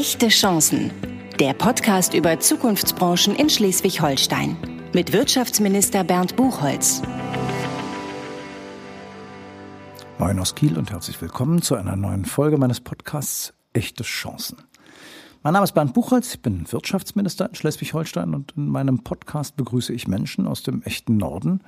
Echte Chancen. Der Podcast über Zukunftsbranchen in Schleswig-Holstein. Mit Wirtschaftsminister Bernd Buchholz. Moin aus Kiel und herzlich willkommen zu einer neuen Folge meines Podcasts Echte Chancen. Mein Name ist Bernd Buchholz, ich bin Wirtschaftsminister in Schleswig-Holstein und in meinem Podcast begrüße ich Menschen aus dem echten Norden,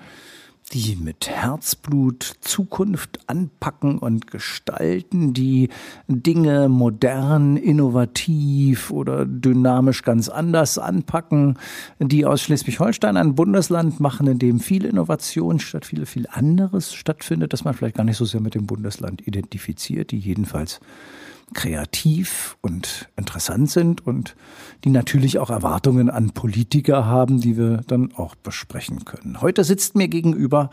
die mit Herzblut Zukunft anpacken und gestalten, die Dinge modern, innovativ oder dynamisch ganz anders anpacken, die aus Schleswig-Holstein ein Bundesland machen, in dem viel Innovation statt viele, viel anderes stattfindet, das man vielleicht gar nicht so sehr mit dem Bundesland identifiziert, die jedenfalls kreativ und interessant sind und die natürlich auch Erwartungen an Politiker haben, die wir dann auch besprechen können. Heute sitzt mir gegenüber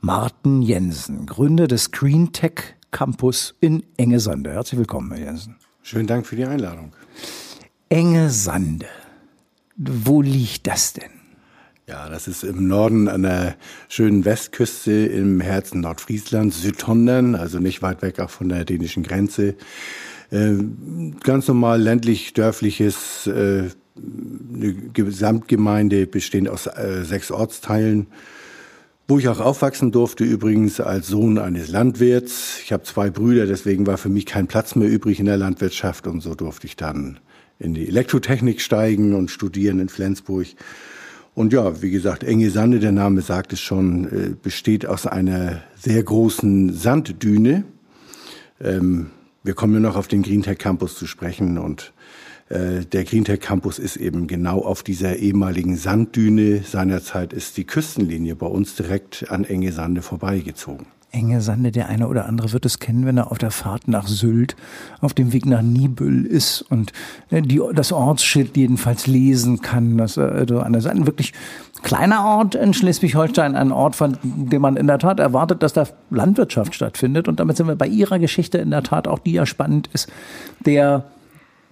Martin Jensen, Gründer des Green Tech Campus in Enge Sande. Herzlich willkommen, Herr Jensen. Schönen Dank für die Einladung. Enge Sande. Wo liegt das denn? Ja, das ist im Norden an der schönen Westküste im Herzen Nordfrieslands, Südhondern, also nicht weit weg auch von der dänischen Grenze. Äh, ganz normal ländlich-dörfliches, äh, eine Gesamtgemeinde bestehend aus äh, sechs Ortsteilen, wo ich auch aufwachsen durfte, übrigens als Sohn eines Landwirts. Ich habe zwei Brüder, deswegen war für mich kein Platz mehr übrig in der Landwirtschaft und so durfte ich dann in die Elektrotechnik steigen und studieren in Flensburg. Und ja, wie gesagt, Enge Sande, der Name sagt es schon, besteht aus einer sehr großen Sanddüne. Ähm, wir kommen ja noch auf den Greentech Campus zu sprechen und äh, der Greentech Campus ist eben genau auf dieser ehemaligen Sanddüne. Seinerzeit ist die Küstenlinie bei uns direkt an Enge Sande vorbeigezogen. Enge Sande, der eine oder andere wird es kennen, wenn er auf der Fahrt nach Sylt auf dem Weg nach Nibel ist und äh, die, das Ortsschild jedenfalls lesen kann. Das also an der Seite wirklich kleiner Ort in Schleswig-Holstein, ein Ort, von dem man in der Tat erwartet, dass da Landwirtschaft stattfindet. Und damit sind wir bei Ihrer Geschichte in der Tat auch, die ja spannend ist. Der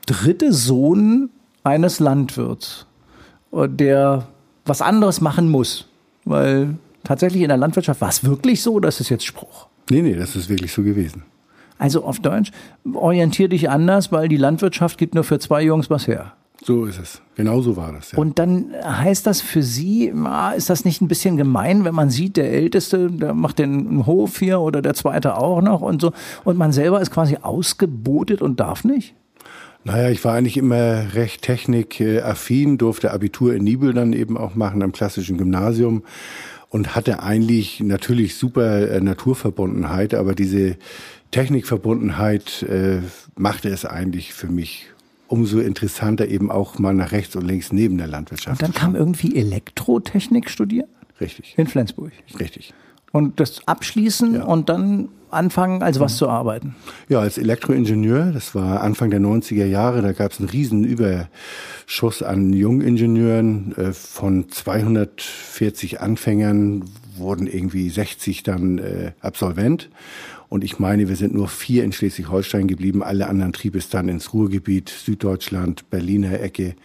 dritte Sohn eines Landwirts, der was anderes machen muss, weil tatsächlich in der Landwirtschaft war es wirklich so oder ist es jetzt Spruch? Nee, nee, das ist wirklich so gewesen. Also auf Deutsch, orientier dich anders, weil die Landwirtschaft gibt nur für zwei Jungs was her. So ist es. Genau so war das. Ja. Und dann heißt das für Sie, ist das nicht ein bisschen gemein, wenn man sieht, der Älteste, der macht den Hof hier oder der Zweite auch noch und so. Und man selber ist quasi ausgebotet und darf nicht? Naja, ich war eigentlich immer recht technikaffin, durfte Abitur in Nibel dann eben auch machen am klassischen Gymnasium und hatte eigentlich natürlich super äh, Naturverbundenheit, aber diese Technikverbundenheit äh, machte es eigentlich für mich umso interessanter eben auch mal nach rechts und links neben der Landwirtschaft. Und dann kam irgendwie Elektrotechnik studieren? Richtig. In Flensburg? Richtig. Und das abschließen ja. und dann anfangen, als was mhm. zu arbeiten? Ja, als Elektroingenieur. Das war Anfang der 90er Jahre. Da gab es einen riesen Überschuss an Jungingenieuren. Äh, von 240 Anfängern wurden irgendwie 60 dann äh, Absolvent. Und ich meine, wir sind nur vier in Schleswig-Holstein geblieben. Alle anderen trieb es dann ins Ruhrgebiet, Süddeutschland, Berliner Ecke.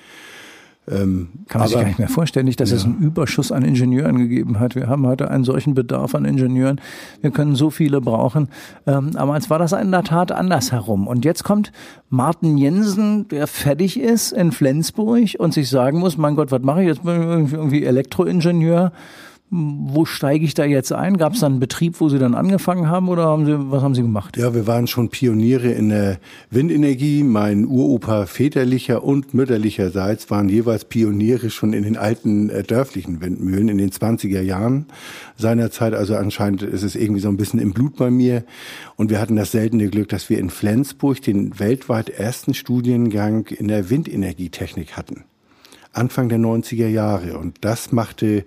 Ähm, Kann man sich gar nicht mehr vorstellen, nicht, dass ja. es einen Überschuss an Ingenieuren gegeben hat. Wir haben heute einen solchen Bedarf an Ingenieuren. Wir können so viele brauchen. Ähm, aber jetzt war das in der Tat andersherum. Und jetzt kommt Martin Jensen, der fertig ist in Flensburg und sich sagen muss, mein Gott, was mache ich jetzt? Bin ich irgendwie Elektroingenieur wo steige ich da jetzt ein? Gab es dann einen Betrieb, wo Sie dann angefangen haben oder haben Sie, was haben Sie gemacht? Ja, wir waren schon Pioniere in der Windenergie. Mein Uropa väterlicher und mütterlicherseits waren jeweils Pioniere schon in den alten äh, dörflichen Windmühlen in den 20er Jahren seinerzeit. Also anscheinend ist es irgendwie so ein bisschen im Blut bei mir. Und wir hatten das seltene Glück, dass wir in Flensburg den weltweit ersten Studiengang in der Windenergietechnik hatten. Anfang der 90er Jahre. Und das machte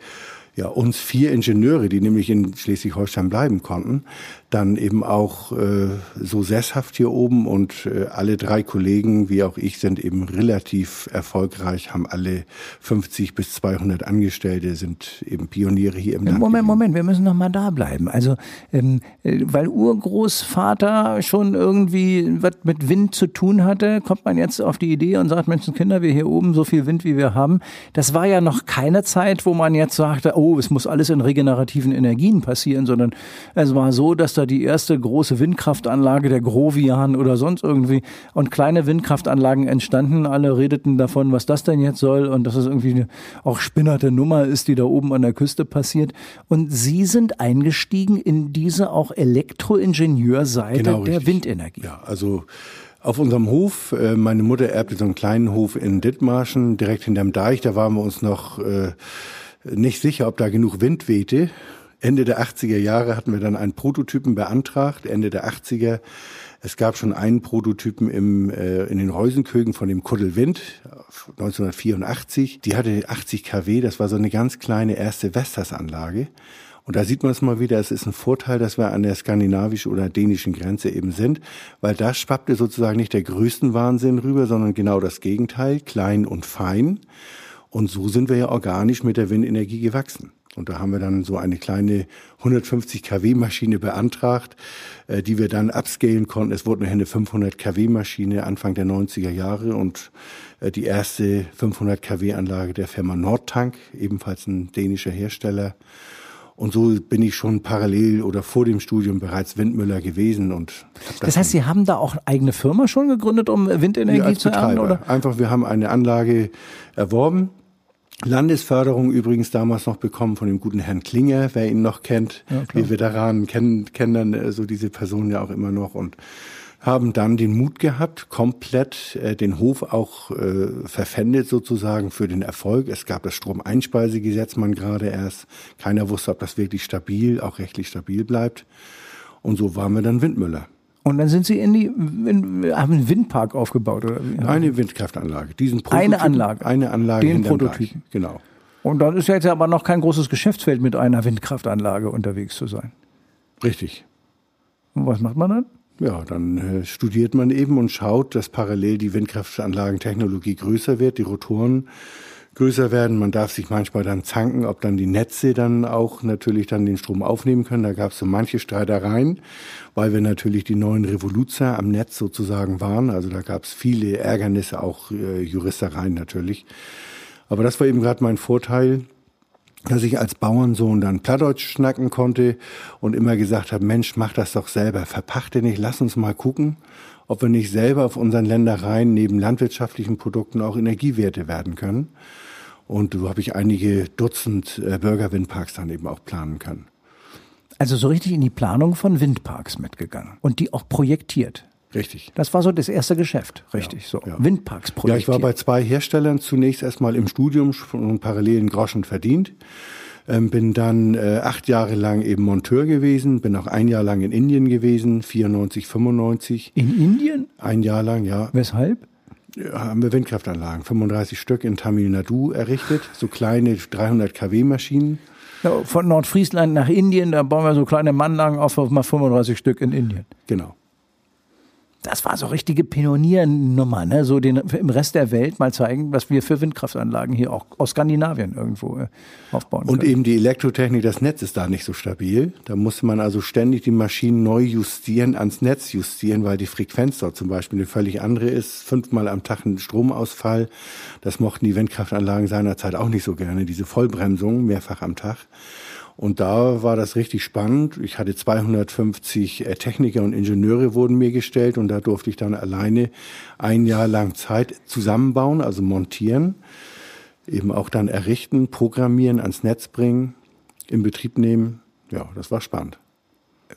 ja, uns vier Ingenieure, die nämlich in Schleswig-Holstein bleiben konnten, dann eben auch äh, so sesshaft hier oben und äh, alle drei Kollegen, wie auch ich, sind eben relativ erfolgreich, haben alle 50 bis 200 Angestellte, sind eben Pioniere hier im Land. Moment, Moment, wir müssen noch mal da bleiben. Also, ähm, äh, weil Urgroßvater schon irgendwie was mit Wind zu tun hatte, kommt man jetzt auf die Idee und sagt, Menschenskinder, wir hier oben so viel Wind, wie wir haben. Das war ja noch keine Zeit, wo man jetzt sagte, oh, es muss alles in regenerativen Energien passieren, sondern es war so, dass da die erste große Windkraftanlage der Grovian oder sonst irgendwie und kleine Windkraftanlagen entstanden. Alle redeten davon, was das denn jetzt soll und dass es irgendwie eine auch spinnerte Nummer ist, die da oben an der Küste passiert. Und Sie sind eingestiegen in diese auch Elektroingenieurseite Genau, der richtig. Windenergie. Ja, also auf unserem Hof, äh, meine Mutter erbte so einen kleinen Hof in Dithmarschen, direkt hinterm Deich, da waren wir uns noch äh, nicht sicher, ob da genug Wind wehte. Ende der 80er Jahre hatten wir dann einen Prototypen beantragt, Ende der 80er. Es gab schon einen Prototypen im, äh, in den Reusenkögen von dem Kuddelwind 1984. Die hatte 80 kW, das war so eine ganz kleine erste Vestas-Anlage. Und da sieht man es mal wieder, es ist ein Vorteil, dass wir an der skandinavischen oder dänischen Grenze eben sind, weil da schwappte sozusagen nicht der größten Wahnsinn rüber, sondern genau das Gegenteil, klein und fein. Und so sind wir ja organisch mit der Windenergie gewachsen. Und da haben wir dann so eine kleine 150 kW Maschine beantragt, äh, die wir dann upscalen konnten. Es wurde nachher eine 500 kW Maschine Anfang der 90er Jahre und äh, die erste 500 kW Anlage der Firma Nordtank, ebenfalls ein dänischer Hersteller. Und so bin ich schon parallel oder vor dem Studium bereits Windmüller gewesen und hab Das heißt, Sie haben da auch eigene Firma schon gegründet, um Windenergie als zu ernten, oder? Einfach, wir haben eine Anlage erworben. Landesförderung übrigens damals noch bekommen von dem guten Herrn Klinger, wer ihn noch kennt. Ja. Wir Veteranen kennen, kennen dann äh, so diese Person ja auch immer noch und haben dann den Mut gehabt, komplett äh, den Hof auch äh, verpfändet sozusagen für den Erfolg. Es gab das Stromeinspeisegesetz, man gerade erst. Keiner wusste, ob das wirklich stabil, auch rechtlich stabil bleibt. Und so waren wir dann Windmüller. Und dann sind Sie in die, in, haben einen Windpark aufgebaut, oder wie? Eine Windkraftanlage. Diesen Eine Prototypen- Anlage. Eine Anlage. Den Prototypen. Genau. Und dann ist ja jetzt aber noch kein großes Geschäftsfeld mit einer Windkraftanlage unterwegs zu sein. Richtig. Und was macht man dann? Ja, dann äh, studiert man eben und schaut, dass parallel die Windkraftanlagentechnologie größer wird, die Rotoren größer werden. Man darf sich manchmal dann zanken, ob dann die Netze dann auch natürlich dann den Strom aufnehmen können. Da gab es so manche Streitereien, weil wir natürlich die neuen Revoluzer am Netz sozusagen waren. Also da gab es viele Ärgernisse, auch äh, Juristereien natürlich. Aber das war eben gerade mein Vorteil, dass ich als Bauernsohn dann Plattdeutsch schnacken konnte und immer gesagt habe, Mensch, mach das doch selber, verpachte nicht, lass uns mal gucken, ob wir nicht selber auf unseren Ländereien neben landwirtschaftlichen Produkten auch Energiewerte werden können. Und so habe ich einige Dutzend äh, Bürgerwindparks dann eben auch planen können. Also so richtig in die Planung von Windparks mitgegangen und die auch projektiert. Richtig. Das war so das erste Geschäft, richtig so. ja. Windparks Ja, projektiert. ich war bei zwei Herstellern zunächst erstmal im Studium schon parallelen Groschen verdient. Ähm, bin dann äh, acht Jahre lang eben Monteur gewesen, bin auch ein Jahr lang in Indien gewesen, 94, 95. in Indien? Ein Jahr lang, ja, Weshalb? Haben wir Windkraftanlagen, 35 Stück in Tamil Nadu errichtet, so kleine 300 kW Maschinen. Ja, von Nordfriesland nach Indien, da bauen wir so kleine Mannlagen auf, auf mal 35 Stück in Indien. Genau. Das war so richtige Pioniernummer, ne? So den im Rest der Welt mal zeigen, was wir für Windkraftanlagen hier auch aus Skandinavien irgendwo äh, aufbauen Und können. eben die Elektrotechnik, das Netz ist da nicht so stabil. Da musste man also ständig die Maschinen neu justieren, ans Netz justieren, weil die Frequenz dort zum Beispiel eine völlig andere ist. Fünfmal am Tag ein Stromausfall. Das mochten die Windkraftanlagen seinerzeit auch nicht so gerne, diese Vollbremsung mehrfach am Tag. Und da war das richtig spannend. Ich hatte 250 äh, Techniker und Ingenieure wurden mir gestellt und da durfte ich dann alleine ein Jahr lang Zeit zusammenbauen, also montieren, eben auch dann errichten, programmieren, ans Netz bringen, in Betrieb nehmen. Ja, das war spannend.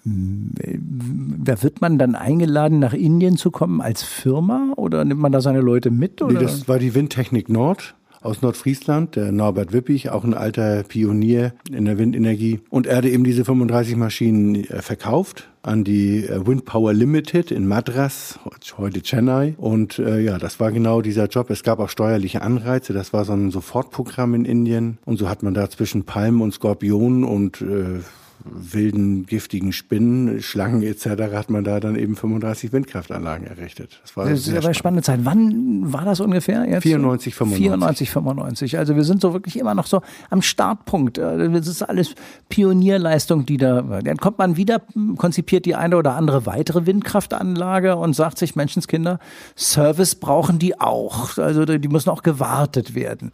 Da wird man dann eingeladen, nach Indien zu kommen als Firma oder nimmt man da seine Leute mit? Nee, Oder? das war die Windtechnik Nord aus Nordfriesland, der Norbert Wippich, auch ein alter Pionier in der Windenergie. Und er hatte eben diese 35 Maschinen äh, verkauft an die äh, Wind Power Limited in Madras, heute Chennai. Und äh, ja, das war genau dieser Job. Es gab auch steuerliche Anreize. Das war so ein Sofortprogramm in Indien. Und so hat man da zwischen Palmen und Skorpionen und äh, wilden, giftigen Spinnen, Schlangen etc. hat man da dann eben 35 Windkraftanlagen errichtet. Das war Das ist sehr aber eine spannende Zeit. Wann war das ungefähr? Jetzt? 94, 95. 94, 95. Also wir sind so wirklich immer noch so am Startpunkt. Äh, Das ist alles Pionierleistung, die da. Dann kommt man wieder, konzipiert die eine oder andere weitere Windkraftanlage und sagt sich, Menschenskinder, Service brauchen die auch. Also die müssen auch gewartet werden.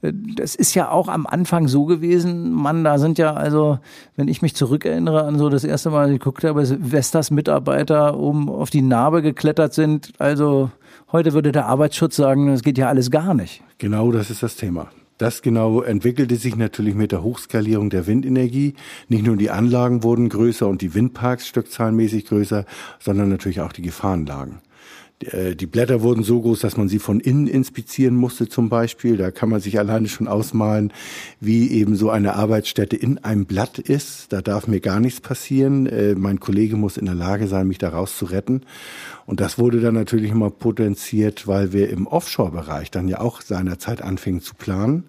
Das ist ja auch am Anfang so gewesen, Mann, da sind ja also, wenn ich mich zurückerinnere an so das erste Mal, ich guckte, aber Vestas Mitarbeiter oben auf die Narbe geklettert sind, also heute würde der Arbeitsschutz sagen, das geht ja alles gar nicht. Genau, das ist das Thema. Das genau entwickelte sich natürlich mit der Hochskalierung der Windenergie. Nicht nur die Anlagen wurden größer und die Windparks stückzahlenmäßig größer, sondern natürlich auch die Gefahrenlagen. Äh, die Blätter wurden so groß, dass man sie von innen inspizieren musste zum Beispiel. Da kann man sich alleine schon ausmalen, wie eben so eine Arbeitsstätte in einem Blatt ist. Da darf mir gar nichts passieren. Äh, mein Kollege muss in der Lage sein, mich daraus zu retten. Und das wurde dann natürlich immer potenziert, weil wir im Offshore-Bereich dann ja auch seinerzeit anfingen zu planen.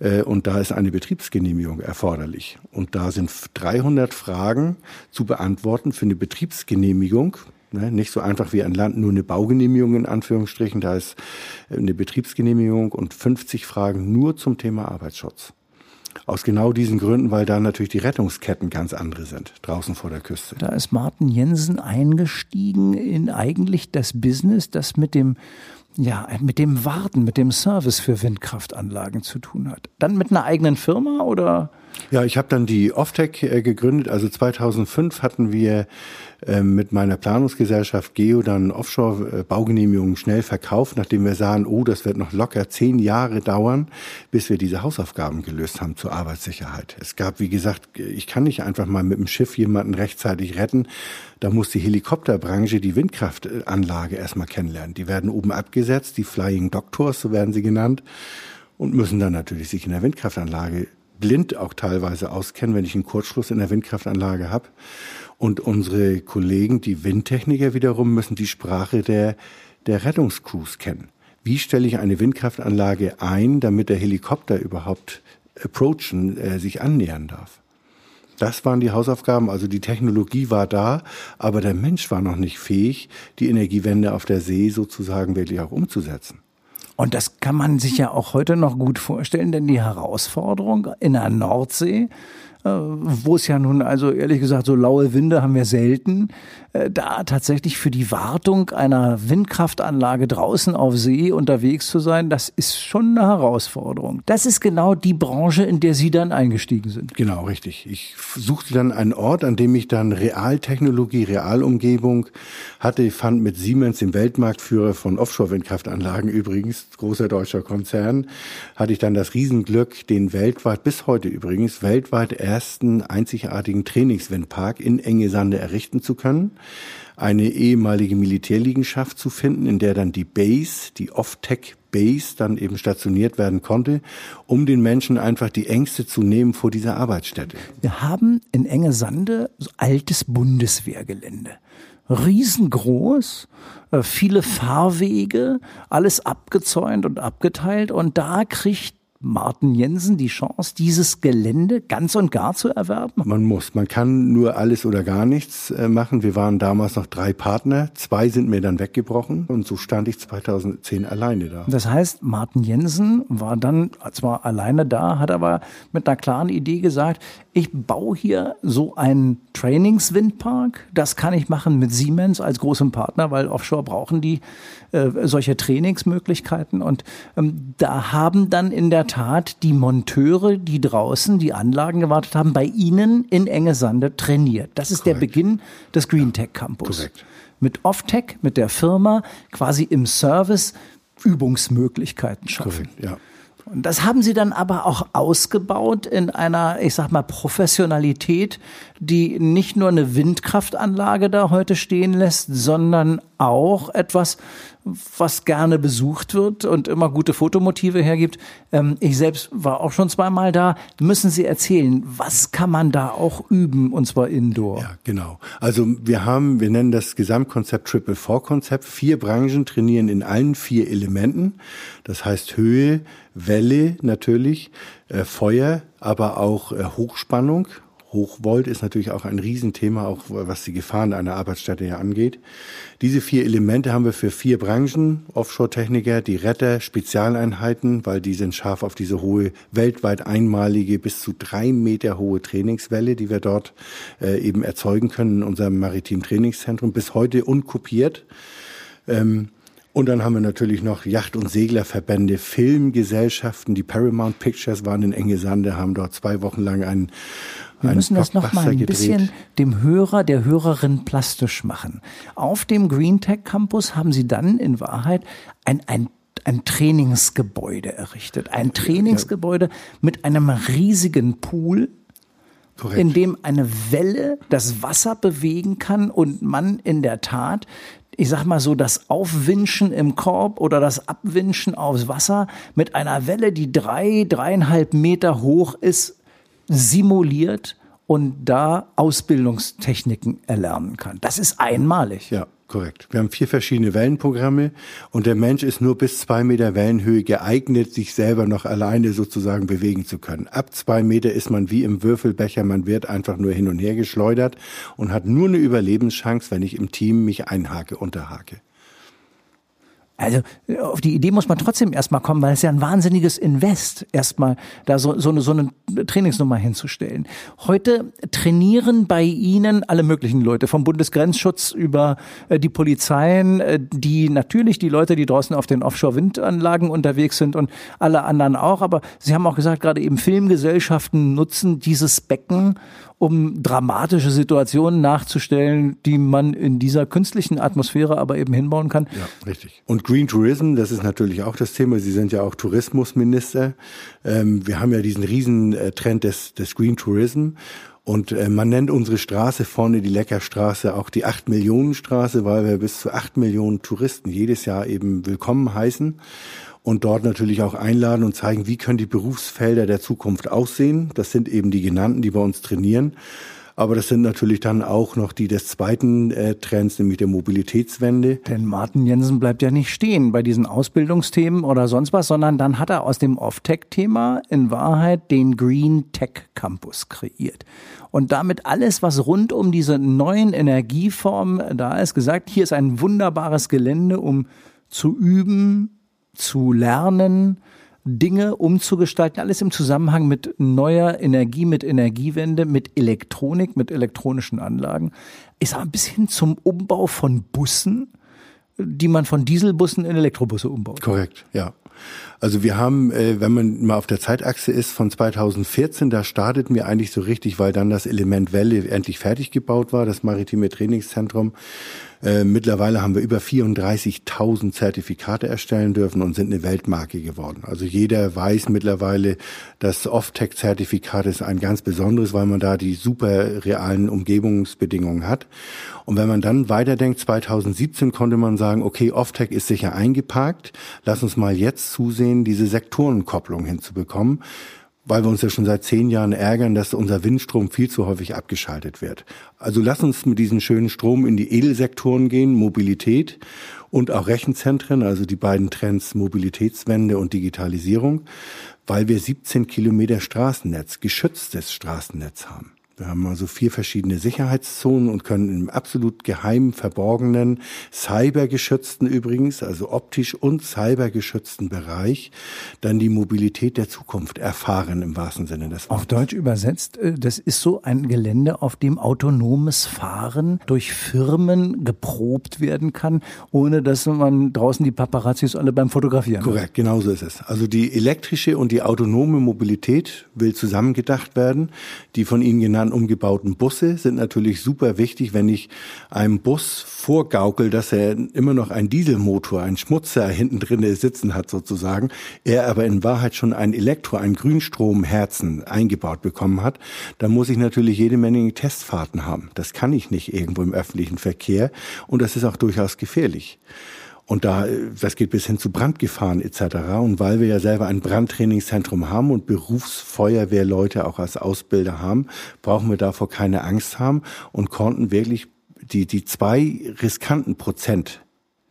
Äh, und da ist eine Betriebsgenehmigung erforderlich. Und da sind 300 Fragen zu beantworten für eine Betriebsgenehmigung. Ne? Nicht so einfach wie ein Land, nur eine Baugenehmigung in Anführungsstrichen. Da ist eine Betriebsgenehmigung und 50 Fragen nur zum Thema Arbeitsschutz. Aus genau diesen Gründen, weil da natürlich die Rettungsketten ganz andere sind, draußen vor der Küste. Da ist Martin Jensen eingestiegen in eigentlich das Business, das mit dem ja, mit dem Warten, mit dem Service für Windkraftanlagen zu tun hat. Dann mit einer eigenen Firma oder? Ja, ich habe dann die Offtech äh, gegründet. Also 2005 hatten wir äh, mit meiner Planungsgesellschaft Geo dann Offshore-Baugenehmigungen schnell verkauft, nachdem wir sahen, oh, das wird noch locker zehn Jahre dauern, bis wir diese Hausaufgaben gelöst haben zur Arbeitssicherheit. Es gab, wie gesagt, ich kann nicht einfach mal mit dem Schiff jemanden rechtzeitig retten. Da muss die Helikopterbranche die Windkraftanlage erstmal kennenlernen. Die werden oben abgesetzt, die Flying Doctors, so werden sie genannt, und müssen dann natürlich sich in der Windkraftanlage blind auch teilweise auskennen, wenn ich einen Kurzschluss in der Windkraftanlage habe. Und unsere Kollegen, die Windtechniker wiederum, müssen die Sprache der, der Rettungscrews kennen. Wie stelle ich eine Windkraftanlage ein, damit der Helikopter überhaupt approachen, äh, sich annähern darf? Das waren die Hausaufgaben. Also die Technologie war da, aber der Mensch war noch nicht fähig, die Energiewende auf der See sozusagen wirklich auch umzusetzen. Und das kann man sich ja auch heute noch gut vorstellen, denn die Herausforderung in der Nordsee wo es ja nun also ehrlich gesagt so laue Winde haben wir selten, äh, da tatsächlich für die Wartung einer Windkraftanlage draußen auf See unterwegs zu sein, das ist schon eine Herausforderung. Das ist genau die Branche, in der Sie dann eingestiegen sind. Genau, richtig. Ich suchte dann einen Ort, an dem ich dann Realtechnologie, Realumgebung hatte. Ich fand mit Siemens, dem Weltmarktführer von Offshore-Windkraftanlagen übrigens, großer deutscher Konzern, hatte ich dann das Riesenglück, den weltweit, bis heute übrigens, weltweit ersten einzigartigen Trainingswindpark in Enge Sande errichten zu können, eine ehemalige Militärliegenschaft zu finden, in der dann die Base, die Off-Tech Base dann eben stationiert werden konnte, um den Menschen einfach die Ängste zu nehmen vor dieser Arbeitsstätte. Wir haben in Enge Sande so altes Bundeswehrgelände riesengroß, äh, viele Fahrwege, alles abgezäunt und abgeteilt und da kriegt Martin Jensen die Chance, dieses Gelände ganz und gar zu erwerben? Man muss. Man kann nur alles oder gar nichts äh, machen. Wir waren damals noch drei Partner. Zwei sind mir dann weggebrochen und so stand ich 2010 alleine da. Das heißt, Martin Jensen war dann zwar alleine da, hat aber mit einer klaren Idee gesagt, ich baue hier so einen Trainingswindpark. Das kann ich machen mit Siemens als großem Partner, weil Offshore brauchen die äh, solche Trainingsmöglichkeiten. Und ähm, da haben dann in der Tat die Monteure, die draußen die Anlagen gewartet haben, bei Ihnen in Enge Sande trainiert. Das ist Korrekt. der Beginn des Green Tech Campus. Korrekt. Mit Offtech, mit der Firma, quasi im Service Übungsmöglichkeiten schaffen. Korrekt, ja. Und das haben sie dann aber auch ausgebaut in einer, ich sag mal, Professionalität, die nicht nur eine Windkraftanlage da heute stehen lässt, sondern auch etwas, was gerne besucht wird und immer gute Fotomotive hergibt. Ähm, ich selbst war auch schon zweimal da. Müssen Sie erzählen, was kann man da auch üben und zwar indoor? Ja, genau. Also wir haben, wir nennen das Gesamtkonzept Triple Four Konzept. Vier Branchen trainieren in allen vier Elementen. Das heißt Höhe, Welle natürlich, äh, Feuer, aber auch äh, Hochspannung Hochvolt ist natürlich auch ein Riesenthema, auch was die Gefahren einer Arbeitsstätte ja angeht. Diese vier Elemente haben wir für vier Branchen. Offshore-Techniker, die Retter, Spezialeinheiten, weil die sind scharf auf diese hohe, weltweit einmalige, bis zu drei Meter hohe Trainingswelle, die wir dort äh, eben erzeugen können in unserem maritimen Trainingszentrum, bis heute unkopiert. Ähm, Und dann haben wir natürlich noch Yacht- und Seglerverbände, Filmgesellschaften. Die Paramount Pictures waren in Engesande, haben dort zwei Wochen lang einen wir müssen das noch mal ein bisschen dem Hörer, der Hörerin plastisch machen. Auf dem Green Tech Campus haben Sie dann in Wahrheit ein, ein ein Trainingsgebäude errichtet. Ein Trainingsgebäude mit einem riesigen Pool, Korrekt. in dem eine Welle das Wasser bewegen kann und man in der Tat ich sag mal so, das Aufwinschen im Korb oder das Abwinschen aufs Wasser mit einer Welle, die drei, dreieinhalb Meter hoch ist, simuliert und da Ausbildungstechniken erlernen kann. Das ist einmalig. Ja. Korrekt. Wir haben vier verschiedene Wellenprogramme und der Mensch ist nur bis zwei Meter Wellenhöhe geeignet, sich selber noch alleine sozusagen bewegen zu können. Ab zwei Meter ist man wie im Würfelbecher, man wird einfach nur hin und her geschleudert und hat nur eine Überlebenschance, wenn ich im Team mich einhake, unterhake. Also auf die Idee muss man trotzdem erstmal kommen, weil es ja ein wahnsinniges Invest, erstmal da so, so, eine, so eine Trainingsnummer hinzustellen. Heute trainieren bei Ihnen alle möglichen Leute, vom Bundesgrenzschutz über äh, die Polizeien, äh, die natürlich die Leute, die draußen auf den Offshore-Windanlagen unterwegs sind und alle anderen auch. Aber Sie haben auch gesagt, gerade eben Filmgesellschaften nutzen dieses Becken, um dramatische Situationen nachzustellen, die man in dieser künstlichen Atmosphäre aber eben hinbauen kann. Ja, richtig. Und Green Tourism, das ist natürlich auch das Thema. Sie sind ja auch Tourismusminister. Ähm, wir haben ja diesen riesen äh, Trend des, des Green Tourism. Und äh, man nennt unsere Straße vorne die Leckerstraße auch die 8 Millionen Straße, weil wir bis zu 8 Millionen Touristen jedes Jahr eben willkommen heißen und dort natürlich auch einladen und zeigen, wie können die Berufsfelder der Zukunft aussehen. Das sind eben die genannten, die bei uns trainieren. Aber das sind natürlich dann auch noch die des zweiten äh, Trends, nämlich der Mobilitätswende. Denn Martin Jensen bleibt ja nicht stehen bei diesen Ausbildungsthemen oder sonst was, sondern dann hat er aus dem Off-Tech-Thema in Wahrheit den Green Tech Campus kreiert. Und damit alles, was rund um diese neuen Energieformen da ist, gesagt, hier ist ein wunderbares Gelände, um zu üben, zu lernen, Dinge umzugestalten, alles im Zusammenhang mit neuer Energie, mit Energiewende, mit Elektronik, mit elektronischen Anlagen. Ist aber bis hin zum Umbau von Bussen, die man von Dieselbussen in Elektrobusse umbaut. Korrekt, ja. Also wir haben, äh, wenn man mal auf der Zeitachse ist, von 2014, da starteten wir eigentlich so richtig, weil dann das Element Welle endlich fertig gebaut war, das maritime Trainingszentrum. Äh, mittlerweile haben wir über 34.000 Zertifikate erstellen dürfen und sind eine Weltmarke geworden. Also jeder weiß mittlerweile, das Off-Tech-Zertifikat ist ein ganz besonderes, weil man da die super realen Umgebungsbedingungen hat. Und wenn man dann weiterdenkt, 2017 konnte man sagen, okay, Off-Tech ist sicher eingeparkt. Lass uns mal jetzt zusehen, diese Sektorenkopplung hinzubekommen weil wir uns ja schon seit zehn Jahren ärgern, dass unser Windstrom viel zu häufig abgeschaltet wird. Also lass uns mit diesem schönen Strom in die Edelsektoren gehen, Mobilität und auch Rechenzentren, also die beiden Trends Mobilitätswende und Digitalisierung, weil wir 17 Kilometer Straßennetz, geschütztes Straßennetz haben. Wir haben also vier verschiedene Sicherheitszonen und können im absolut geheim verborgenen, cybergeschützten übrigens, also optisch und cybergeschützten Bereich, dann die Mobilität der Zukunft erfahren im wahrsten Sinne des Wortes. Auf Deutsch übersetzt, äh, das ist so ein Gelände, auf dem autonomes Fahren durch Firmen geprobt werden kann, ohne dass man draußen die Paparazzis alle beim Fotografieren. Korrekt, genauso ist es. Also die elektrische und die autonome Mobilität will zusammengedacht werden. Die von Ihnen genannten modern umgebauten Busse sind natürlich super wichtig, wenn ich einem Bus vorgaukel, dass er immer noch einen Dieselmotor, einen Schmutzer hinten drin sitzen hat sozusagen, er aber in Wahrheit schon ein Elektro, ein Grünstromherzen eingebaut bekommen hat, dann muss ich natürlich jede Menge Testfahrten haben. Das kann ich nicht irgendwo im öffentlichen Verkehr und das ist auch durchaus gefährlich. Und da, das geht bis hin zu Brandgefahren etc. Und weil wir ja selber ein Brandtrainingszentrum haben und Berufsfeuerwehrleute auch als Ausbilder haben, brauchen wir davor keine Angst haben und konnten wirklich die, die zwei riskanten Prozent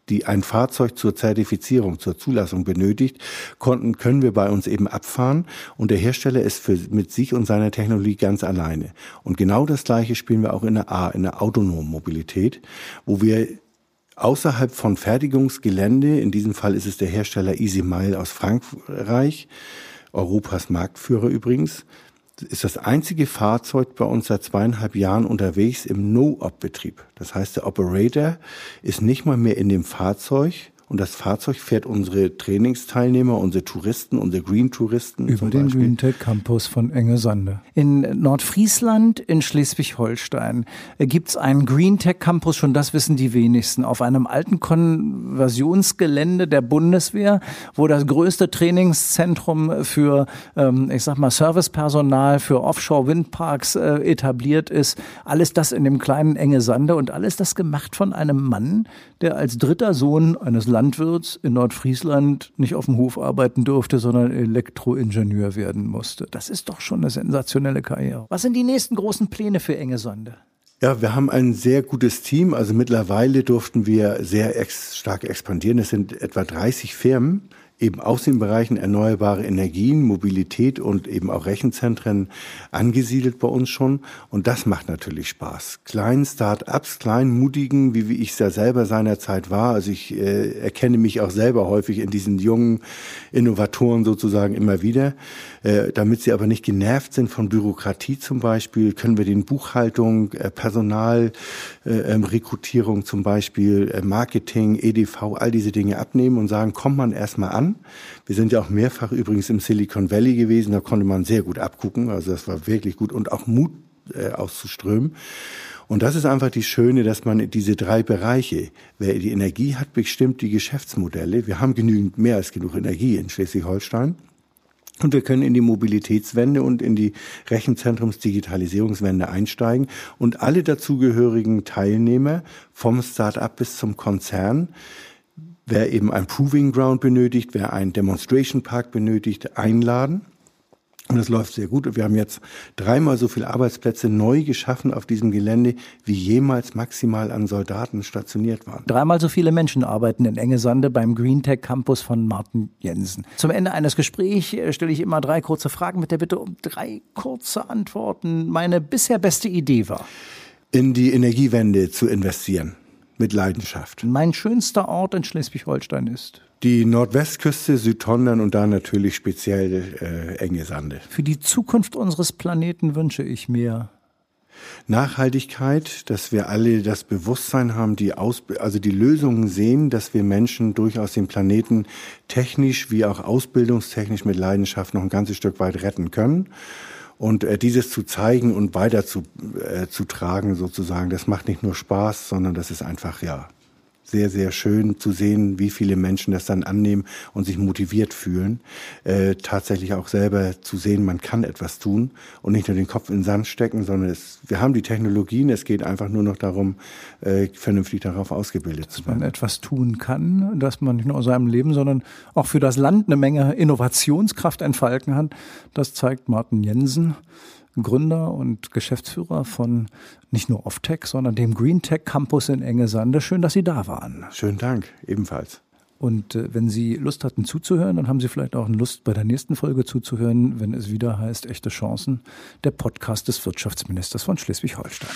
die ein Fahrzeug zur Zertifizierung, zur Zulassung benötigt, konnten, können wir bei uns eben abfahren und der Hersteller ist für, mit sich und seiner Technologie ganz alleine. Und genau das Gleiche spielen wir auch in der A, in der autonomen Mobilität, wo wir außerhalb von Fertigungsgelände, in diesem Fall ist es der Hersteller Easy Mile aus Frankreich, Europas Marktführer übrigens, ist das einzige Fahrzeug bei uns seit zweieinhalb Jahren unterwegs im No-Op-Betrieb. Das heißt, der Operator ist nicht mal mehr in dem Fahrzeug und das Fahrzeug fährt unsere Trainingsteilnehmer, unsere Touristen, unsere Green-Touristen. Über den Green Tech Campus von Engesande. In Nordfriesland, in Schleswig-Holstein, äh, gibt's einen Green Tech Campus, schon das wissen die wenigsten, auf einem alten Konversionsgelände der Bundeswehr, wo das größte Trainingszentrum für, ähm, ich sag mal, Servicepersonal für Offshore-Windparks äh, etabliert ist. Alles das in dem kleinen Engesande und alles das gemacht von einem Mann, der als dritter Sohn eines Landwirts in Nordfriesland nicht auf dem Hof arbeiten durfte, sondern Elektroingenieur werden musste. Das ist doch schon eine sensationelle Karriere. Was sind die nächsten großen Pläne für Engesande? Ja, wir haben ein sehr gutes Team. Also mittlerweile durften wir sehr ex stark expandieren. Es sind etwa 30 Firmen, eben aus den Bereichen erneuerbare Energien, Mobilität und eben auch Rechenzentren angesiedelt bei uns schon. Und das macht natürlich Spaß. Kleinen Start-ups, kleinen Mutigen, wie, wie ich es ja selber seinerzeit war. Also ich äh, erkenne mich auch selber häufig in diesen jungen Innovatoren sozusagen immer wieder. Äh, damit sie aber nicht genervt sind von Bürokratie zum Beispiel, können wir den Buchhaltung, äh, Personal, äh, ähm, Rekrutierung zum Beispiel, äh, Marketing, EDV, all diese Dinge abnehmen und sagen, kommt man erstmal an, wir sind ja auch mehrfach übrigens im Silicon Valley gewesen, da konnte man sehr gut abgucken, also das war wirklich gut und auch Mut äh, auszuströmen. Und das ist einfach die Schöne, dass man diese drei Bereiche, wer die Energie hat, bestimmt die Geschäftsmodelle. Wir haben genügend mehr als genug Energie in Schleswig-Holstein. Und wir können in die Mobilitätswende und in die Rechenzentrumsdigitalisierungswende einsteigen und alle dazugehörigen Teilnehmer vom Start-up bis zum Konzern wer eben ein Proving Ground benötigt, wer einen Demonstration Park benötigt, einladen. Und das läuft sehr gut. Wir haben jetzt dreimal so viele Arbeitsplätze neu geschaffen auf diesem Gelände, wie jemals maximal an Soldaten stationiert waren. Dreimal so viele Menschen arbeiten in Engesande beim Green Tech Campus von Martin Jensen. Zum Ende eines Gesprächs äh, stelle ich immer drei kurze Fragen mit der Bitte um drei kurze Antworten. Meine bisher beste Idee war, in die Energiewende zu investieren mit Leidenschaft. Mein schönster Ort in Schleswig-Holstein ist? Die Nordwestküste, Südhondern und da natürlich speziell äh, enge Sande. Für die Zukunft unseres Planeten wünsche ich mir Nachhaltigkeit, dass wir alle das Bewusstsein haben, die Aus also die Lösungen sehen, dass wir Menschen durchaus den Planeten technisch wie auch ausbildungstechnisch mit Leidenschaft noch ein ganzes Stück weit retten können. Und äh, dieses zu zeigen und weiter zu, äh, zu tragen sozusagen, das macht nicht nur Spaß, sondern das ist einfach, ja, sehr, sehr schön zu sehen, wie viele Menschen das dann annehmen und sich motiviert fühlen, äh, tatsächlich auch selber zu sehen, man kann etwas tun und nicht nur den Kopf in den Sand stecken, sondern es, wir haben die Technologien, es geht einfach nur noch darum, äh, vernünftig darauf ausgebildet dass zu werden. Dass man etwas tun kann, dass man nicht nur aus seinem Leben, sondern auch für das Land eine Menge Innovationskraft entfalten kann. Das zeigt Martin Jensen. Gründer und Geschäftsführer von nicht nur Offtech, sondern dem Green Tech Campus in Engesande. Schön, dass Sie da waren. Schönen Dank, ebenfalls. Und äh, wenn Sie Lust hatten zuzuhören, dann haben Sie vielleicht auch Lust, bei der nächsten Folge zuzuhören, wenn es wieder heißt Echte Chancen, der Podcast des Wirtschaftsministers von Schleswig-Holstein.